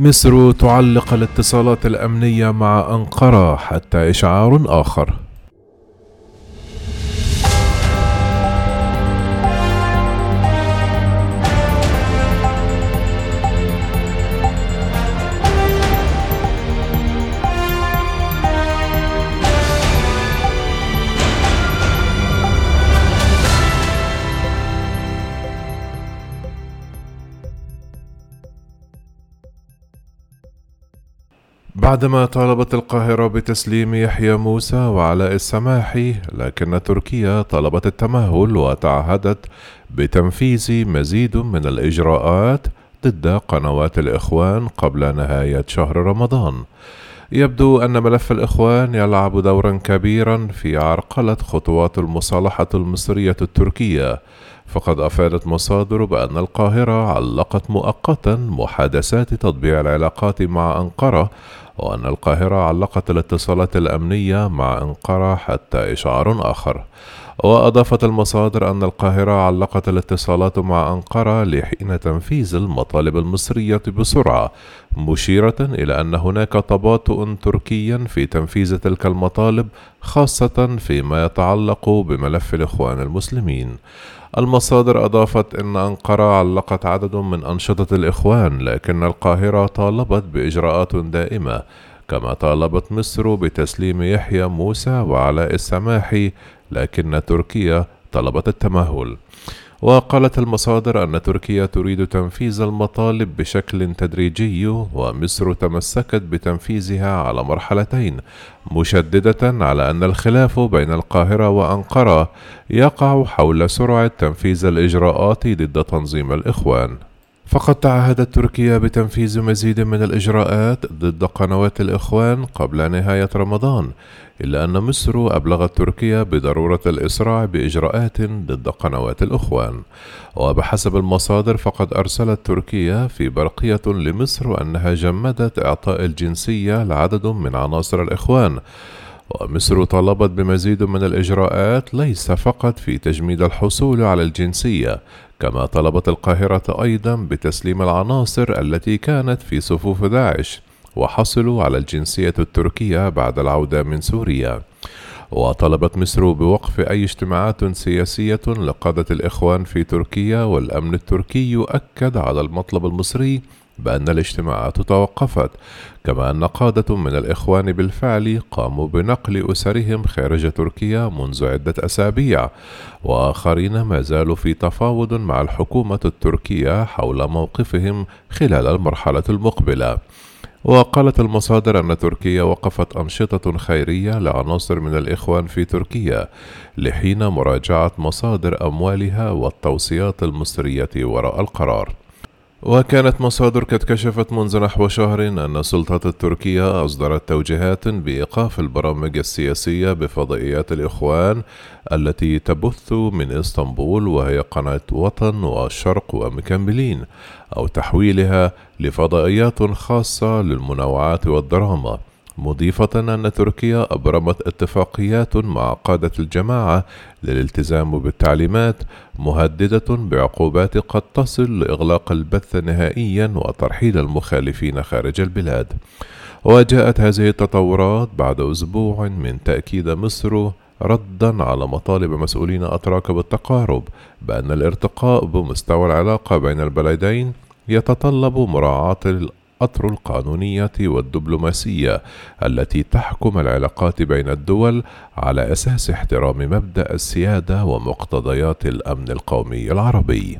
مصر تعلق الاتصالات الأمنية مع أنقرة حتى إشعار آخر. بعدما طالبت القاهرة بتسليم يحيى موسى وعلاء السماحي لكن تركيا طلبت التمهل وتعهدت بتنفيذ مزيد من الإجراءات ضد قنوات الإخوان قبل نهاية شهر رمضان. يبدو أن ملف الإخوان يلعب دورا كبيرا في عرقلة خطوات المصالحة المصرية التركية. فقد أفادت مصادر بأن القاهرة علقت مؤقتا محادثات تطبيع العلاقات مع أنقرة وأن القاهرة علقت الاتصالات الأمنية مع أنقرة حتى إشعار آخر. وأضافت المصادر أن القاهرة علقت الاتصالات مع أنقرة لحين تنفيذ المطالب المصرية بسرعة مشيرة إلى أن هناك تباطؤ تركيا في تنفيذ تلك المطالب خاصة فيما يتعلق بملف الإخوان المسلمين. المصادر أضافت أن أنقرة علقت عدد من أنشطة الإخوان لكن القاهرة طالبت بإجراءات دائمة كما طالبت مصر بتسليم يحيى موسى وعلاء السماحي لكن تركيا طلبت التمهل. وقالت المصادر أن تركيا تريد تنفيذ المطالب بشكل تدريجي ومصر تمسكت بتنفيذها على مرحلتين مشددة على أن الخلاف بين القاهرة وأنقرة يقع حول سرعة تنفيذ الإجراءات ضد تنظيم الإخوان. فقد تعهدت تركيا بتنفيذ مزيد من الإجراءات ضد قنوات الإخوان قبل نهاية رمضان إلا أن مصر أبلغت تركيا بضرورة الإسراع بإجراءات ضد قنوات الإخوان. وبحسب المصادر فقد أرسلت تركيا في برقية لمصر أنها جمدت إعطاء الجنسية لعدد من عناصر الإخوان ومصر طلبت بمزيد من الإجراءات ليس فقط في تجميد الحصول على الجنسية كما طلبت القاهرة أيضا بتسليم العناصر التي كانت في صفوف داعش وحصلوا على الجنسية التركية بعد العودة من سوريا. وطلبت مصر بوقف أي اجتماعات سياسية لقادة الإخوان في تركيا والأمن التركي يؤكد على المطلب المصري بأن الاجتماعات توقفت كما أن قادة من الإخوان بالفعل قاموا بنقل أسرهم خارج تركيا منذ عدة أسابيع وآخرين ما زالوا في تفاوض مع الحكومة التركية حول موقفهم خلال المرحلة المقبلة. وقالت المصادر أن تركيا وقفت أنشطة خيرية لعناصر من الإخوان في تركيا لحين مراجعة مصادر أموالها والتوصيات المصرية وراء القرار. وكانت مصادر قد كشفت منذ نحو شهر أن السلطات التركية أصدرت توجيهات بإيقاف البرامج السياسية بفضائيات الإخوان التي تبث من إسطنبول وهي قناة وطن والشرق ومكملين أو تحويلها لفضائيات خاصة للمنوعات والدراما. مضيفة أن تركيا أبرمت اتفاقيات مع قادة الجماعة للالتزام بالتعليمات مهددة بعقوبات قد تصل لإغلاق البث نهائيا وترحيل المخالفين خارج البلاد. وجاءت هذه التطورات بعد أسبوع من تأكيد مصر ردا على مطالب مسؤولين أتراك بالتقارب بأن الارتقاء بمستوى العلاقة بين البلدين يتطلب مراعاة الأطر القانونية والدبلوماسية التي تحكم العلاقات بين الدول على أساس احترام مبدأ السيادة ومقتضيات الأمن القومي العربي.